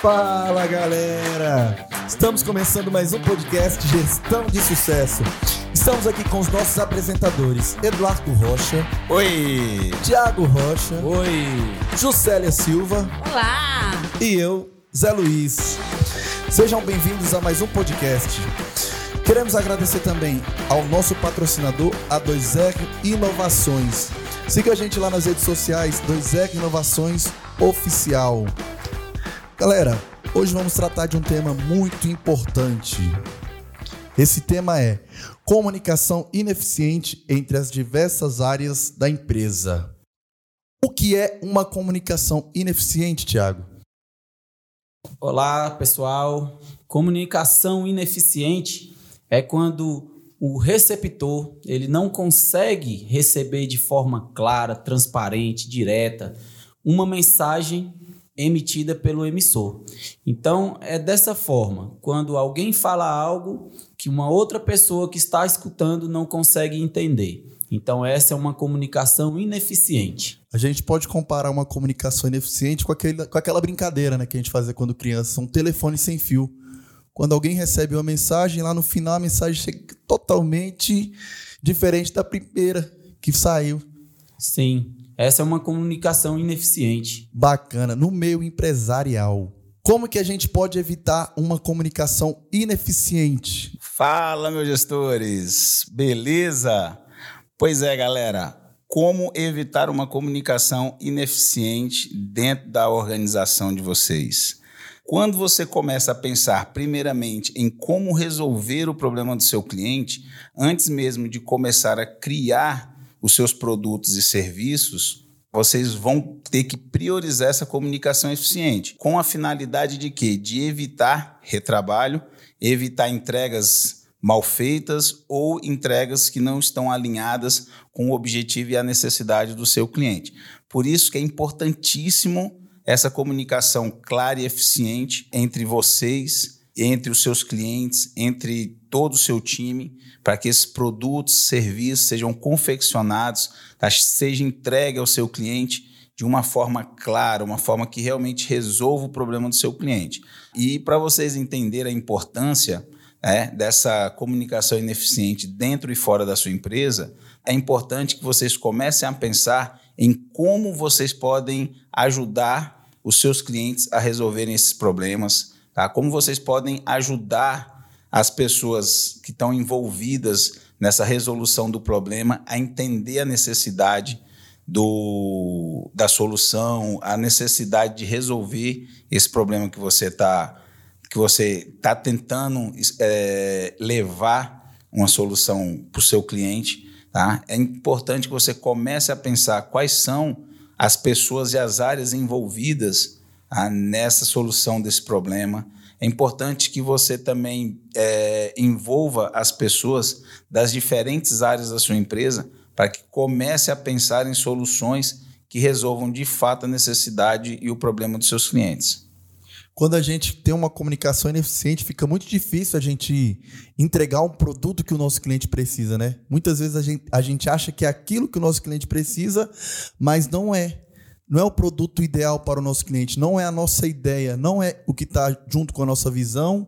Fala galera! Estamos começando mais um podcast Gestão de Sucesso. Estamos aqui com os nossos apresentadores Eduardo Rocha, Oi! Tiago Rocha, Oi! Juscelia Silva Olá! e eu, Zé Luiz. Sejam bem-vindos a mais um podcast. Queremos agradecer também ao nosso patrocinador, a 2R Inovações. Siga a gente lá nas redes sociais, 2R Inovações Oficial. Galera, hoje vamos tratar de um tema muito importante. Esse tema é comunicação ineficiente entre as diversas áreas da empresa. O que é uma comunicação ineficiente, Tiago? Olá, pessoal. Comunicação ineficiente é quando o receptor ele não consegue receber de forma clara, transparente, direta uma mensagem emitida pelo emissor. Então, é dessa forma, quando alguém fala algo que uma outra pessoa que está escutando não consegue entender. Então, essa é uma comunicação ineficiente. A gente pode comparar uma comunicação ineficiente com, aquele, com aquela brincadeira né, que a gente fazia quando criança, um telefone sem fio. Quando alguém recebe uma mensagem, lá no final a mensagem chega totalmente diferente da primeira que saiu. Sim, essa é uma comunicação ineficiente. Bacana. No meio empresarial, como que a gente pode evitar uma comunicação ineficiente? Fala, meus gestores! Beleza? Pois é, galera. Como evitar uma comunicação ineficiente dentro da organização de vocês? Quando você começa a pensar, primeiramente, em como resolver o problema do seu cliente, antes mesmo de começar a criar os seus produtos e serviços, vocês vão ter que priorizar essa comunicação eficiente, com a finalidade de quê? De evitar retrabalho, evitar entregas mal feitas ou entregas que não estão alinhadas com o objetivo e a necessidade do seu cliente. Por isso que é importantíssimo essa comunicação clara e eficiente entre vocês, entre os seus clientes, entre todo o seu time, para que esses produtos, serviços sejam confeccionados, tá? seja entregue ao seu cliente de uma forma clara, uma forma que realmente resolva o problema do seu cliente. E para vocês entenderem a importância né, dessa comunicação ineficiente dentro e fora da sua empresa, é importante que vocês comecem a pensar em como vocês podem ajudar os seus clientes a resolverem esses problemas, tá? Como vocês podem ajudar as pessoas que estão envolvidas nessa resolução do problema a entender a necessidade do, da solução, a necessidade de resolver esse problema que você está que você está tentando é, levar uma solução para o seu cliente. Tá? É importante que você comece a pensar quais são as pessoas e as áreas envolvidas tá, nessa solução desse problema. É importante que você também é, envolva as pessoas das diferentes áreas da sua empresa para que comece a pensar em soluções que resolvam de fato a necessidade e o problema dos seus clientes quando a gente tem uma comunicação ineficiente, fica muito difícil a gente entregar um produto que o nosso cliente precisa, né? Muitas vezes a gente, a gente acha que é aquilo que o nosso cliente precisa, mas não é. Não é o produto ideal para o nosso cliente, não é a nossa ideia, não é o que está junto com a nossa visão,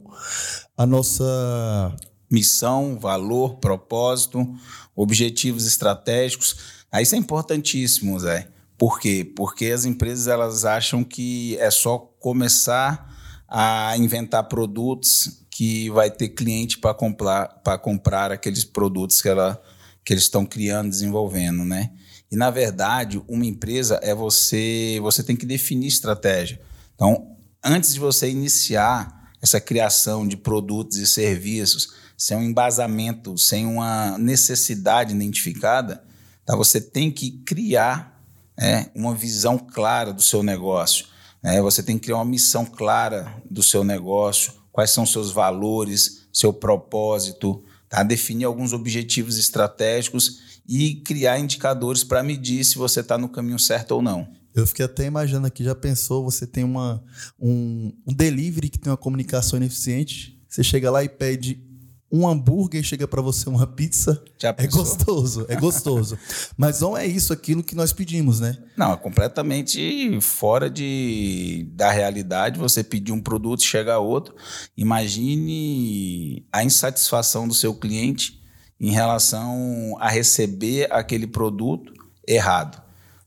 a nossa missão, valor, propósito, objetivos estratégicos. Aí isso é importantíssimo, Zé. Por quê? Porque as empresas elas acham que é só começar a inventar produtos que vai ter cliente para comprar, comprar aqueles produtos que, ela, que eles estão criando, desenvolvendo, né? E na verdade, uma empresa é você, você tem que definir estratégia. Então, antes de você iniciar essa criação de produtos e serviços sem um embasamento, sem uma necessidade identificada, tá? você tem que criar né, uma visão clara do seu negócio. Né? Você tem que criar uma missão clara do seu negócio, quais são seus valores, seu propósito, tá? definir alguns objetivos estratégicos e criar indicadores para medir se você está no caminho certo ou não. Eu fiquei até imaginando aqui, já pensou, você tem uma, um, um delivery que tem uma comunicação ineficiente, você chega lá e pede um hambúrguer chega para você uma pizza, é gostoso, é gostoso. Mas não é isso aquilo que nós pedimos, né? Não, é completamente fora de, da realidade você pedir um produto e chegar outro. Imagine a insatisfação do seu cliente em relação a receber aquele produto errado.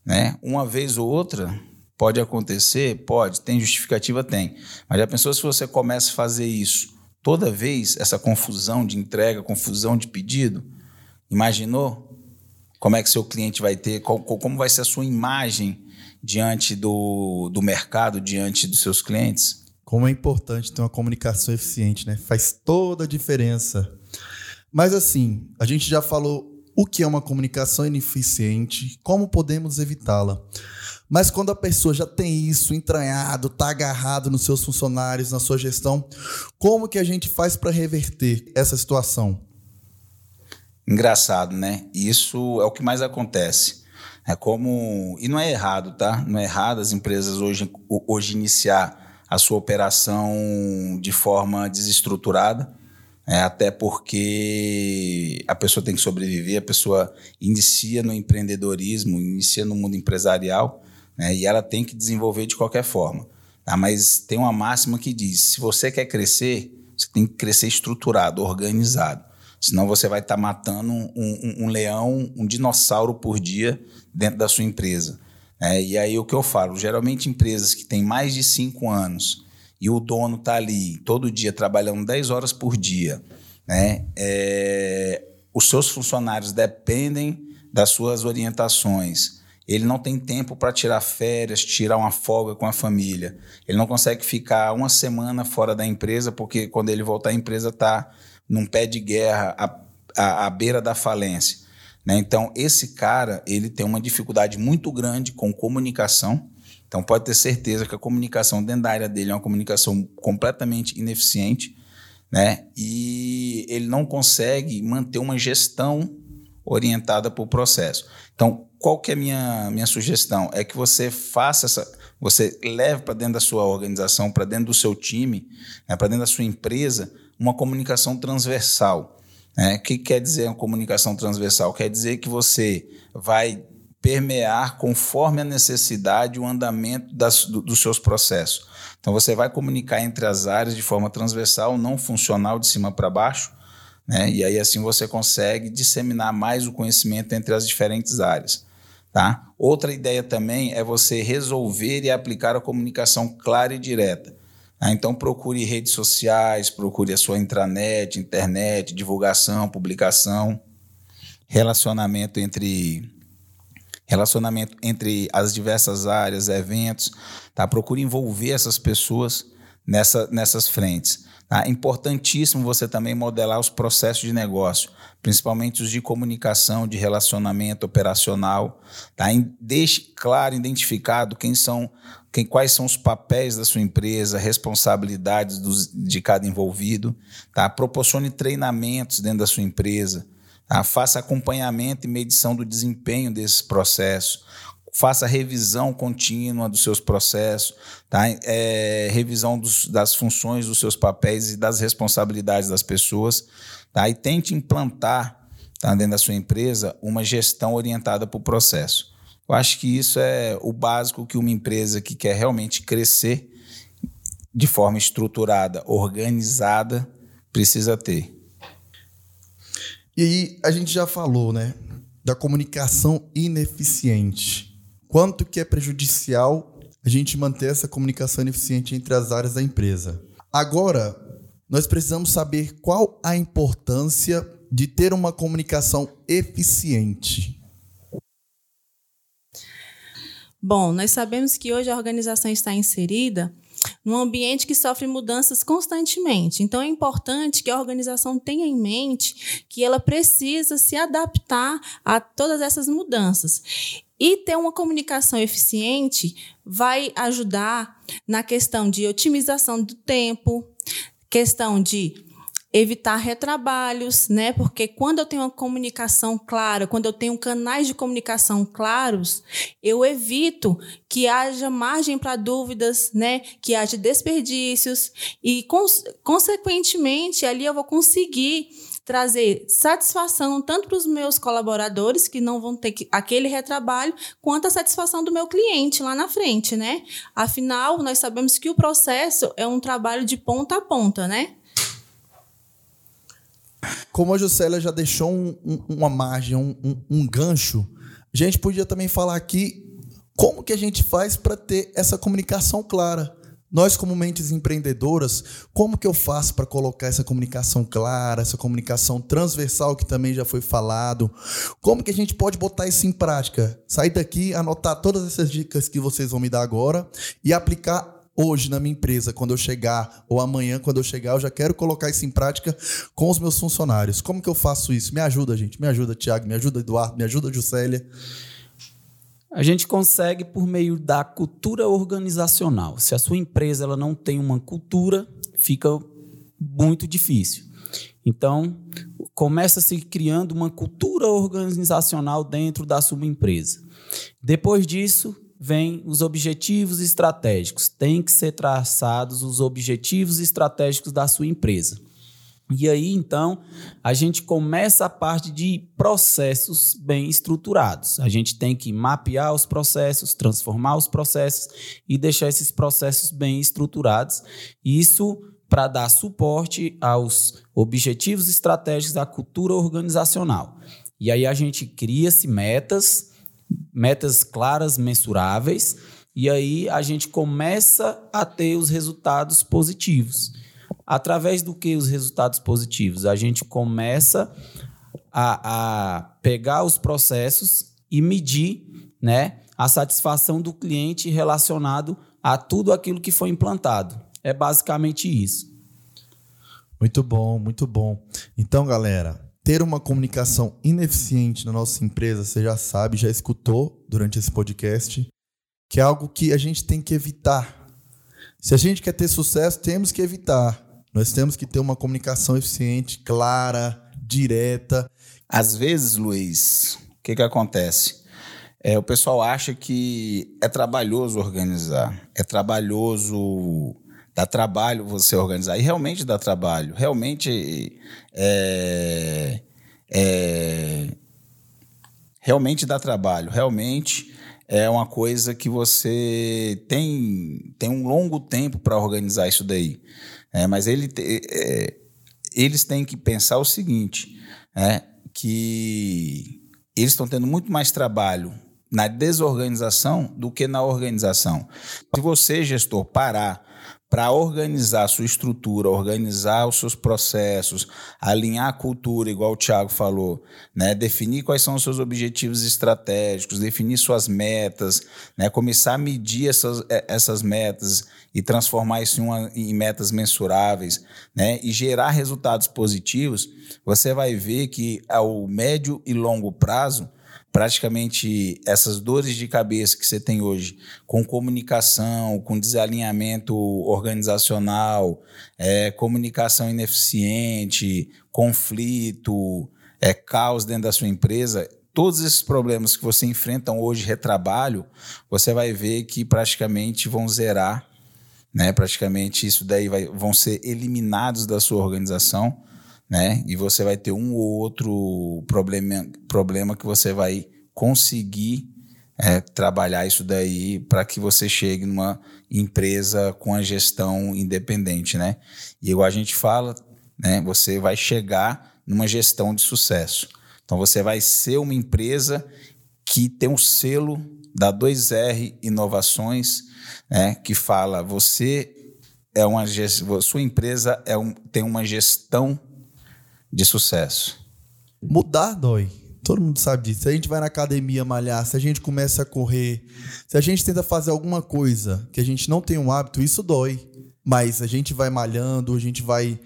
Né? Uma vez ou outra pode acontecer, pode, tem justificativa, tem. Mas já pensou se você começa a fazer isso toda vez, essa confusão de entrega, confusão de pedido? Imaginou? Como é que seu cliente vai ter, qual- como vai ser a sua imagem diante do, do mercado, diante dos seus clientes? Como é importante ter uma comunicação eficiente, né? Faz toda a diferença. Mas assim, a gente já falou o que é uma comunicação ineficiente, como podemos evitá-la. Mas quando a pessoa já tem isso entranhado, tá agarrado nos seus funcionários, na sua gestão, como que a gente faz para reverter essa situação? Engraçado, né? Isso é o que mais acontece. É como. E não é errado, tá? Não é errado as empresas hoje, hoje iniciar a sua operação de forma desestruturada. É, até porque a pessoa tem que sobreviver, a pessoa inicia no empreendedorismo, inicia no mundo empresarial, né, e ela tem que desenvolver de qualquer forma. Tá? Mas tem uma máxima que diz: se você quer crescer, você tem que crescer estruturado, organizado. Senão você vai estar matando um, um- um leão, um dinossauro por dia dentro da sua empresa. É, e aí o que eu falo, geralmente empresas que têm mais de cinco anos e o dono está ali todo dia trabalhando 10 horas por dia, né? É, os seus funcionários dependem das suas orientações. Ele não tem tempo para tirar férias, tirar uma folga com a família. Ele não consegue ficar uma semana fora da empresa, porque quando ele voltar, a empresa está num pé de guerra à, à, à beira da falência. Né? Então, esse cara ele tem uma dificuldade muito grande com comunicação. Então, pode ter certeza que a comunicação dentro da área dele é uma comunicação completamente ineficiente. Né? E ele não consegue manter uma gestão orientada para o processo. Então, qual que é a minha, minha sugestão? É que você faça essa. Você leve para dentro da sua organização, para dentro do seu time, né, para dentro da sua empresa, uma comunicação transversal. né? O que quer dizer uma comunicação transversal? Quer dizer que você vai permear conforme a necessidade o andamento das, do- dos seus processos. Então, você vai comunicar entre as áreas de forma transversal, não funcional, de cima para baixo, né? E aí assim você consegue disseminar mais o conhecimento entre as diferentes áreas, tá? Outra ideia também é você resolver e aplicar a comunicação clara e direta. tá? Então procure redes sociais, procure a sua intranet, internet, divulgação, publicação, relacionamento entre relacionamento entre as diversas áreas, eventos, tá? Procure envolver essas pessoas nessa, nessas frentes. Tá? Importantíssimo você também modelar os processos de negócio, principalmente os de comunicação, de relacionamento operacional. Tá? Deixe claro, identificado quem são, quem, quais são os papéis da sua empresa, responsabilidades dos, de cada envolvido. Tá? Proporcione treinamentos dentro da sua empresa. Tá? Faça acompanhamento e medição do desempenho desses processos. Faça revisão contínua dos seus processos, tá? É, revisão dos- das funções dos seus papéis e das responsabilidades das pessoas. Tá? E tente implantar tá, dentro da sua empresa uma gestão orientada para o processo. Eu acho que isso é o básico que uma empresa que quer realmente crescer de forma estruturada, organizada, precisa ter. E aí, a gente já falou, né, da comunicação ineficiente. Quanto que é prejudicial a gente manter essa comunicação ineficiente entre as áreas da empresa. Agora, nós precisamos saber qual a importância de ter uma comunicação eficiente. Bom, nós sabemos que hoje a organização está inserida num ambiente que sofre mudanças constantemente. Então é importante que a organização tenha em mente que ela precisa se adaptar a todas essas mudanças. E ter uma comunicação eficiente vai ajudar na questão de otimização do tempo, questão de evitar retrabalhos, né? Porque quando eu tenho uma comunicação clara, quando eu tenho canais de comunicação claros, eu evito que haja margem para dúvidas, né? Que haja desperdícios e, cons consequentemente, ali eu vou conseguir trazer satisfação tanto para os meus colaboradores, que não vão ter aquele retrabalho, quanto a satisfação do meu cliente lá na frente, né? Afinal, nós sabemos que o processo é um trabalho de ponta a ponta, né? Como a Juscelia já deixou um, um, uma margem, um, um, gancho, a gente podia também falar aqui como que a gente faz para ter essa comunicação clara. Nós, como mentes empreendedoras, como que eu faço para colocar essa comunicação clara, essa comunicação transversal que também já foi falado? Como que a gente pode botar isso em prática? Sair daqui, anotar todas essas dicas que vocês vão me dar agora e aplicar hoje na minha empresa, quando eu chegar, ou amanhã, quando eu chegar, eu já quero colocar isso em prática com os meus funcionários. Como que eu faço isso? Me ajuda, gente. Me ajuda, Tiago. Me ajuda, Eduardo. Me ajuda, Juscelia. A gente consegue por meio da cultura organizacional. Se a sua empresa ela não tem uma cultura, fica muito difícil. Então, começa se criando uma cultura organizacional dentro da sua empresa. Depois disso, vem os objetivos estratégicos. Tem que ser traçados os objetivos estratégicos da sua empresa. E aí, então, a gente começa a parte de processos bem estruturados. A gente tem que mapear os processos, transformar os processos e deixar esses processos bem estruturados. Isso para dar suporte aos objetivos estratégicos da cultura organizacional. E aí a gente cria-se metas, metas claras, mensuráveis, e aí a gente começa a ter os resultados positivos. Através do que os resultados positivos? A gente começa a, a pegar os processos e medir né, a satisfação do cliente relacionado a tudo aquilo que foi implantado. É basicamente isso. Muito bom, muito bom. Então, galera, ter uma comunicação ineficiente na nossa empresa, você já sabe, já escutou durante esse podcast, que é algo que a gente tem que evitar. Se a gente quer ter sucesso, temos que evitar. Nós temos que ter uma comunicação eficiente, clara, direta. Às vezes, Luiz, o que, que acontece? É, o pessoal acha que é trabalhoso organizar, é trabalhoso, dá trabalho você organizar. E realmente dá trabalho, realmente é, é, realmente dá trabalho, realmente é uma coisa que você tem, tem um longo tempo para organizar isso daí. É, mas ele, é, eles têm que pensar o seguinte, é, que eles estão tendo muito mais trabalho na desorganização do que na organização. Se você, gestor, parar para organizar a sua estrutura, organizar os seus processos, alinhar a cultura, igual o Thiago falou, né? definir quais são os seus objetivos estratégicos, definir suas metas, né? começar a medir essas, é, essas metas e transformar isso em, uma, em metas mensuráveis né? e gerar resultados positivos, você vai ver que ao médio e longo prazo, praticamente essas dores de cabeça que você tem hoje com comunicação, com desalinhamento organizacional, é, comunicação ineficiente, conflito, é, caos dentro da sua empresa, todos esses problemas que você enfrenta hoje, retrabalho, você vai ver que praticamente vão zerar, né? Praticamente isso daí vai, vão ser eliminados da sua organização né? E você vai ter um ou outro problema, problema que você vai conseguir é, trabalhar isso daí para que você chegue numa empresa com a gestão independente, né? E igual a gente fala, né? Você vai chegar numa gestão de sucesso. Então você vai ser uma empresa que tem um selo da 2R Inovações, né? Que fala você é uma sua empresa é um, tem uma gestão de sucesso? Mudar dói. Todo mundo sabe disso. Se a gente vai na academia malhar, se a gente começa a correr, se a gente tenta fazer alguma coisa que a gente não tem um hábito, isso dói. Mas a gente vai malhando, a gente vai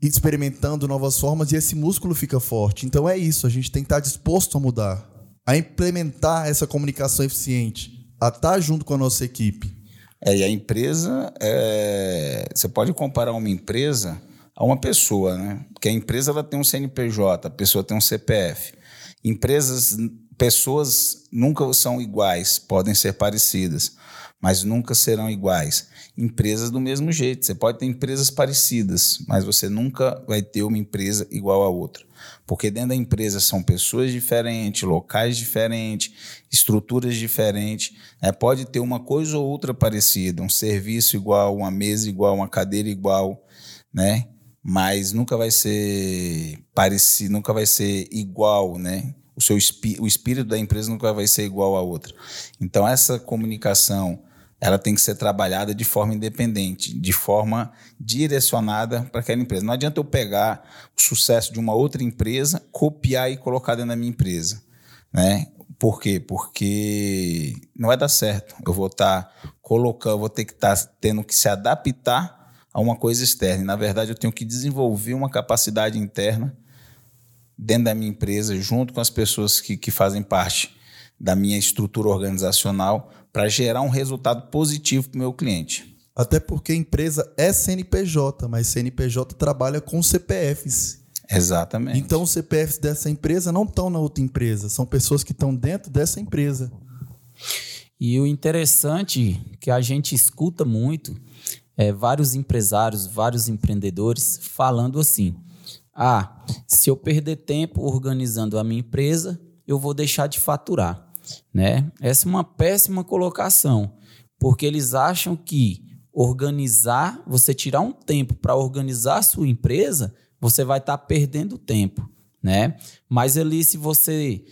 experimentando novas formas e esse músculo fica forte. Então é isso, a gente tem que estar disposto a mudar, a implementar essa comunicação eficiente, a estar junto com a nossa equipe. É, e a empresa, é... você pode comparar uma empresa a uma pessoa, né? Porque a empresa ela tem um CNPJ, a pessoa tem um CPF. Empresas, pessoas nunca são iguais, podem ser parecidas, mas nunca serão iguais. Empresas do mesmo jeito, você pode ter empresas parecidas, mas você nunca vai ter uma empresa igual a outra. Porque dentro da empresa são pessoas diferentes, locais diferentes, estruturas diferentes. Né? Pode ter uma coisa ou outra parecida, um serviço igual, uma mesa igual, uma cadeira igual, né? Mas nunca vai ser parecido, nunca vai ser igual, né? O seu o espírito da empresa nunca vai ser igual a outra. Então essa comunicação ela tem que ser trabalhada de forma independente, de forma direcionada para aquela empresa. Não adianta eu pegar o sucesso de uma outra empresa, copiar e colocar dentro da minha empresa. Né? Por quê? Porque não vai dar certo. Eu vou estar tá colocando, vou ter que estar tá tendo que se adaptar a uma coisa externa. E, na verdade, eu tenho que desenvolver uma capacidade interna dentro da minha empresa, junto com as pessoas que, que fazem parte da minha estrutura organizacional, para gerar um resultado positivo para o meu cliente. Até porque a empresa é CNPJ, mas CNPJ trabalha com CPFs. Exatamente. Então os CPFs dessa empresa não estão na outra empresa, são pessoas que estão dentro dessa empresa. E o interessante que a gente escuta muito é vários empresários, vários empreendedores falando assim: ah, se eu perder tempo organizando a minha empresa, eu vou deixar de faturar né? Essa é uma péssima colocação, porque eles acham que organizar, você tirar um tempo para organizar a sua empresa, você vai estar tá perdendo tempo, né? Mas ali se você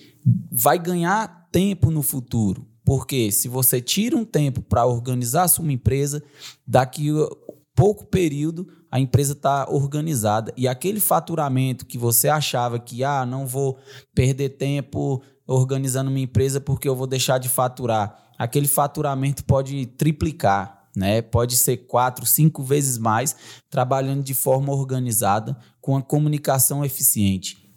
vai ganhar tempo no futuro, porque se você tira um tempo para organizar a sua empresa, daqui a pouco período a empresa está organizada e aquele faturamento que você achava que ah não vou perder tempo organizando minha empresa porque eu vou deixar de faturar. Aquele faturamento pode triplicar, né? Pode ser quatro, cinco vezes mais, trabalhando de forma organizada, com a comunicação eficiente.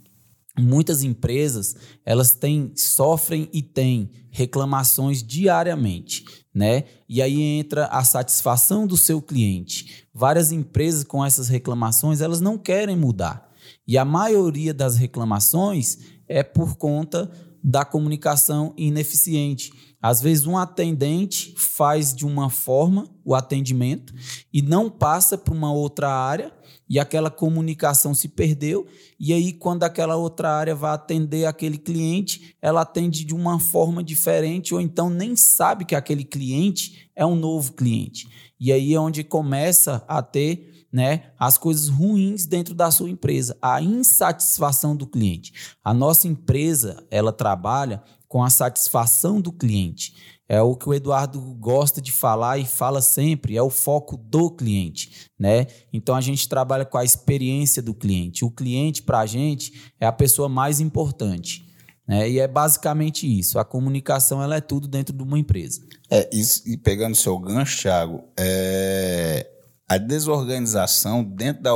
Muitas empresas elas têm, sofrem e têm reclamações diariamente, né? E aí entra a satisfação do seu cliente. Várias empresas com essas reclamações elas não querem mudar. E a maioria das reclamações é por conta da comunicação ineficiente. Às vezes, um atendente faz de uma forma o atendimento e não passa para uma outra área e aquela comunicação se perdeu. E aí, quando aquela outra área vai atender aquele cliente, ela atende de uma forma diferente ou então nem sabe que aquele cliente é um novo cliente. E aí é onde começa a ter né, as coisas ruins dentro da sua empresa, a insatisfação do cliente. A nossa empresa, ela trabalha com a satisfação do cliente. É o que o Eduardo gosta de falar e fala sempre, é o foco do cliente, né? Então a gente trabalha com a experiência do cliente. O cliente para a gente é a pessoa mais importante. Né? E é basicamente isso. A comunicação ela é tudo dentro de uma empresa. É, isso, e pegando seu gancho, Thiago, é, a desorganização dentro da,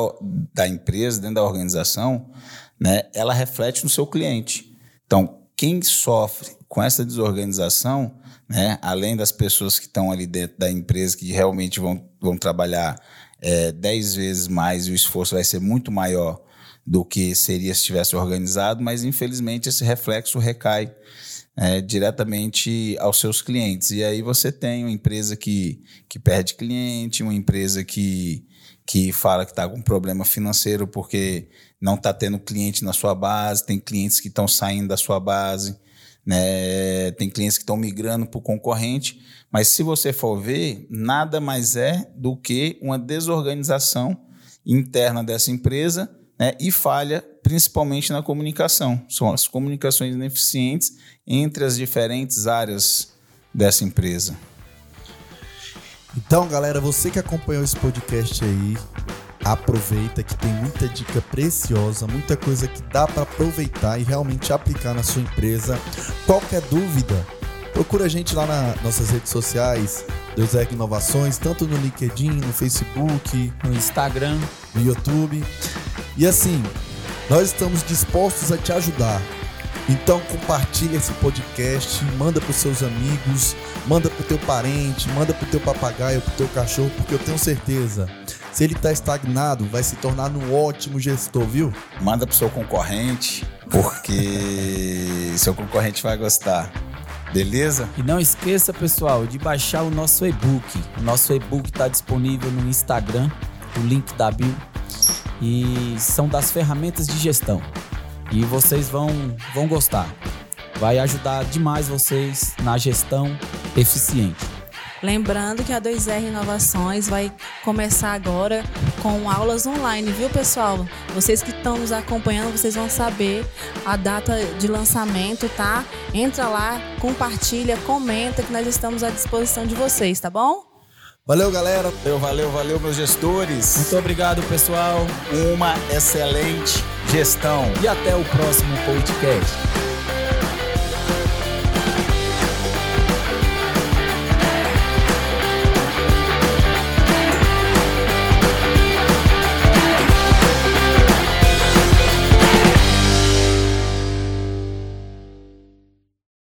da empresa, dentro da organização, né, ela reflete no seu cliente. Então, quem sofre com essa desorganização, né, além das pessoas que estão ali dentro da empresa, que realmente vão, vão trabalhar é, dez vezes mais e o esforço vai ser muito maior do que seria se tivesse organizado, mas infelizmente esse reflexo recai é, diretamente aos seus clientes. E aí você tem uma empresa que, que perde cliente, uma empresa que, que fala que está com problema financeiro porque não está tendo cliente na sua base, tem clientes que estão saindo da sua base, né? tem clientes que estão migrando para o concorrente. Mas se você for ver, nada mais é do que uma desorganização interna dessa empresa né? e falha principalmente na comunicação. São as comunicações ineficientes entre as diferentes áreas dessa empresa. Então, galera, você que acompanhou esse podcast aí, aproveita que tem muita dica preciosa, muita coisa que dá para aproveitar e realmente aplicar na sua empresa. Qualquer dúvida, procura a gente lá nas nossas redes sociais, 2 Inovações, tanto no LinkedIn, no Facebook, no Instagram, no YouTube. E assim, nós estamos dispostos a te ajudar. Então compartilha esse podcast, manda para os seus amigos, manda para o teu parente, manda para o teu papagaio, para o teu cachorro, porque eu tenho certeza, Se ele está estagnado, vai se tornar um ótimo gestor, viu? Manda pro seu concorrente, porque seu concorrente vai gostar. Beleza? E não esqueça, pessoal, de baixar o nosso e-book. O nosso e-book está disponível no Instagram, o link da bio. E são das ferramentas de gestão. E vocês vão, vão gostar. Vai ajudar demais vocês na gestão eficiente. Lembrando que a 2R Inovações vai começar agora com aulas online, viu, pessoal? Vocês que estão nos acompanhando, vocês vão saber a data de lançamento, tá? Entra lá, compartilha, comenta que nós estamos à disposição de vocês, tá bom? Valeu, galera. Valeu, valeu, valeu, meus gestores. Muito obrigado, pessoal. Uma excelente gestão. E até o próximo podcast.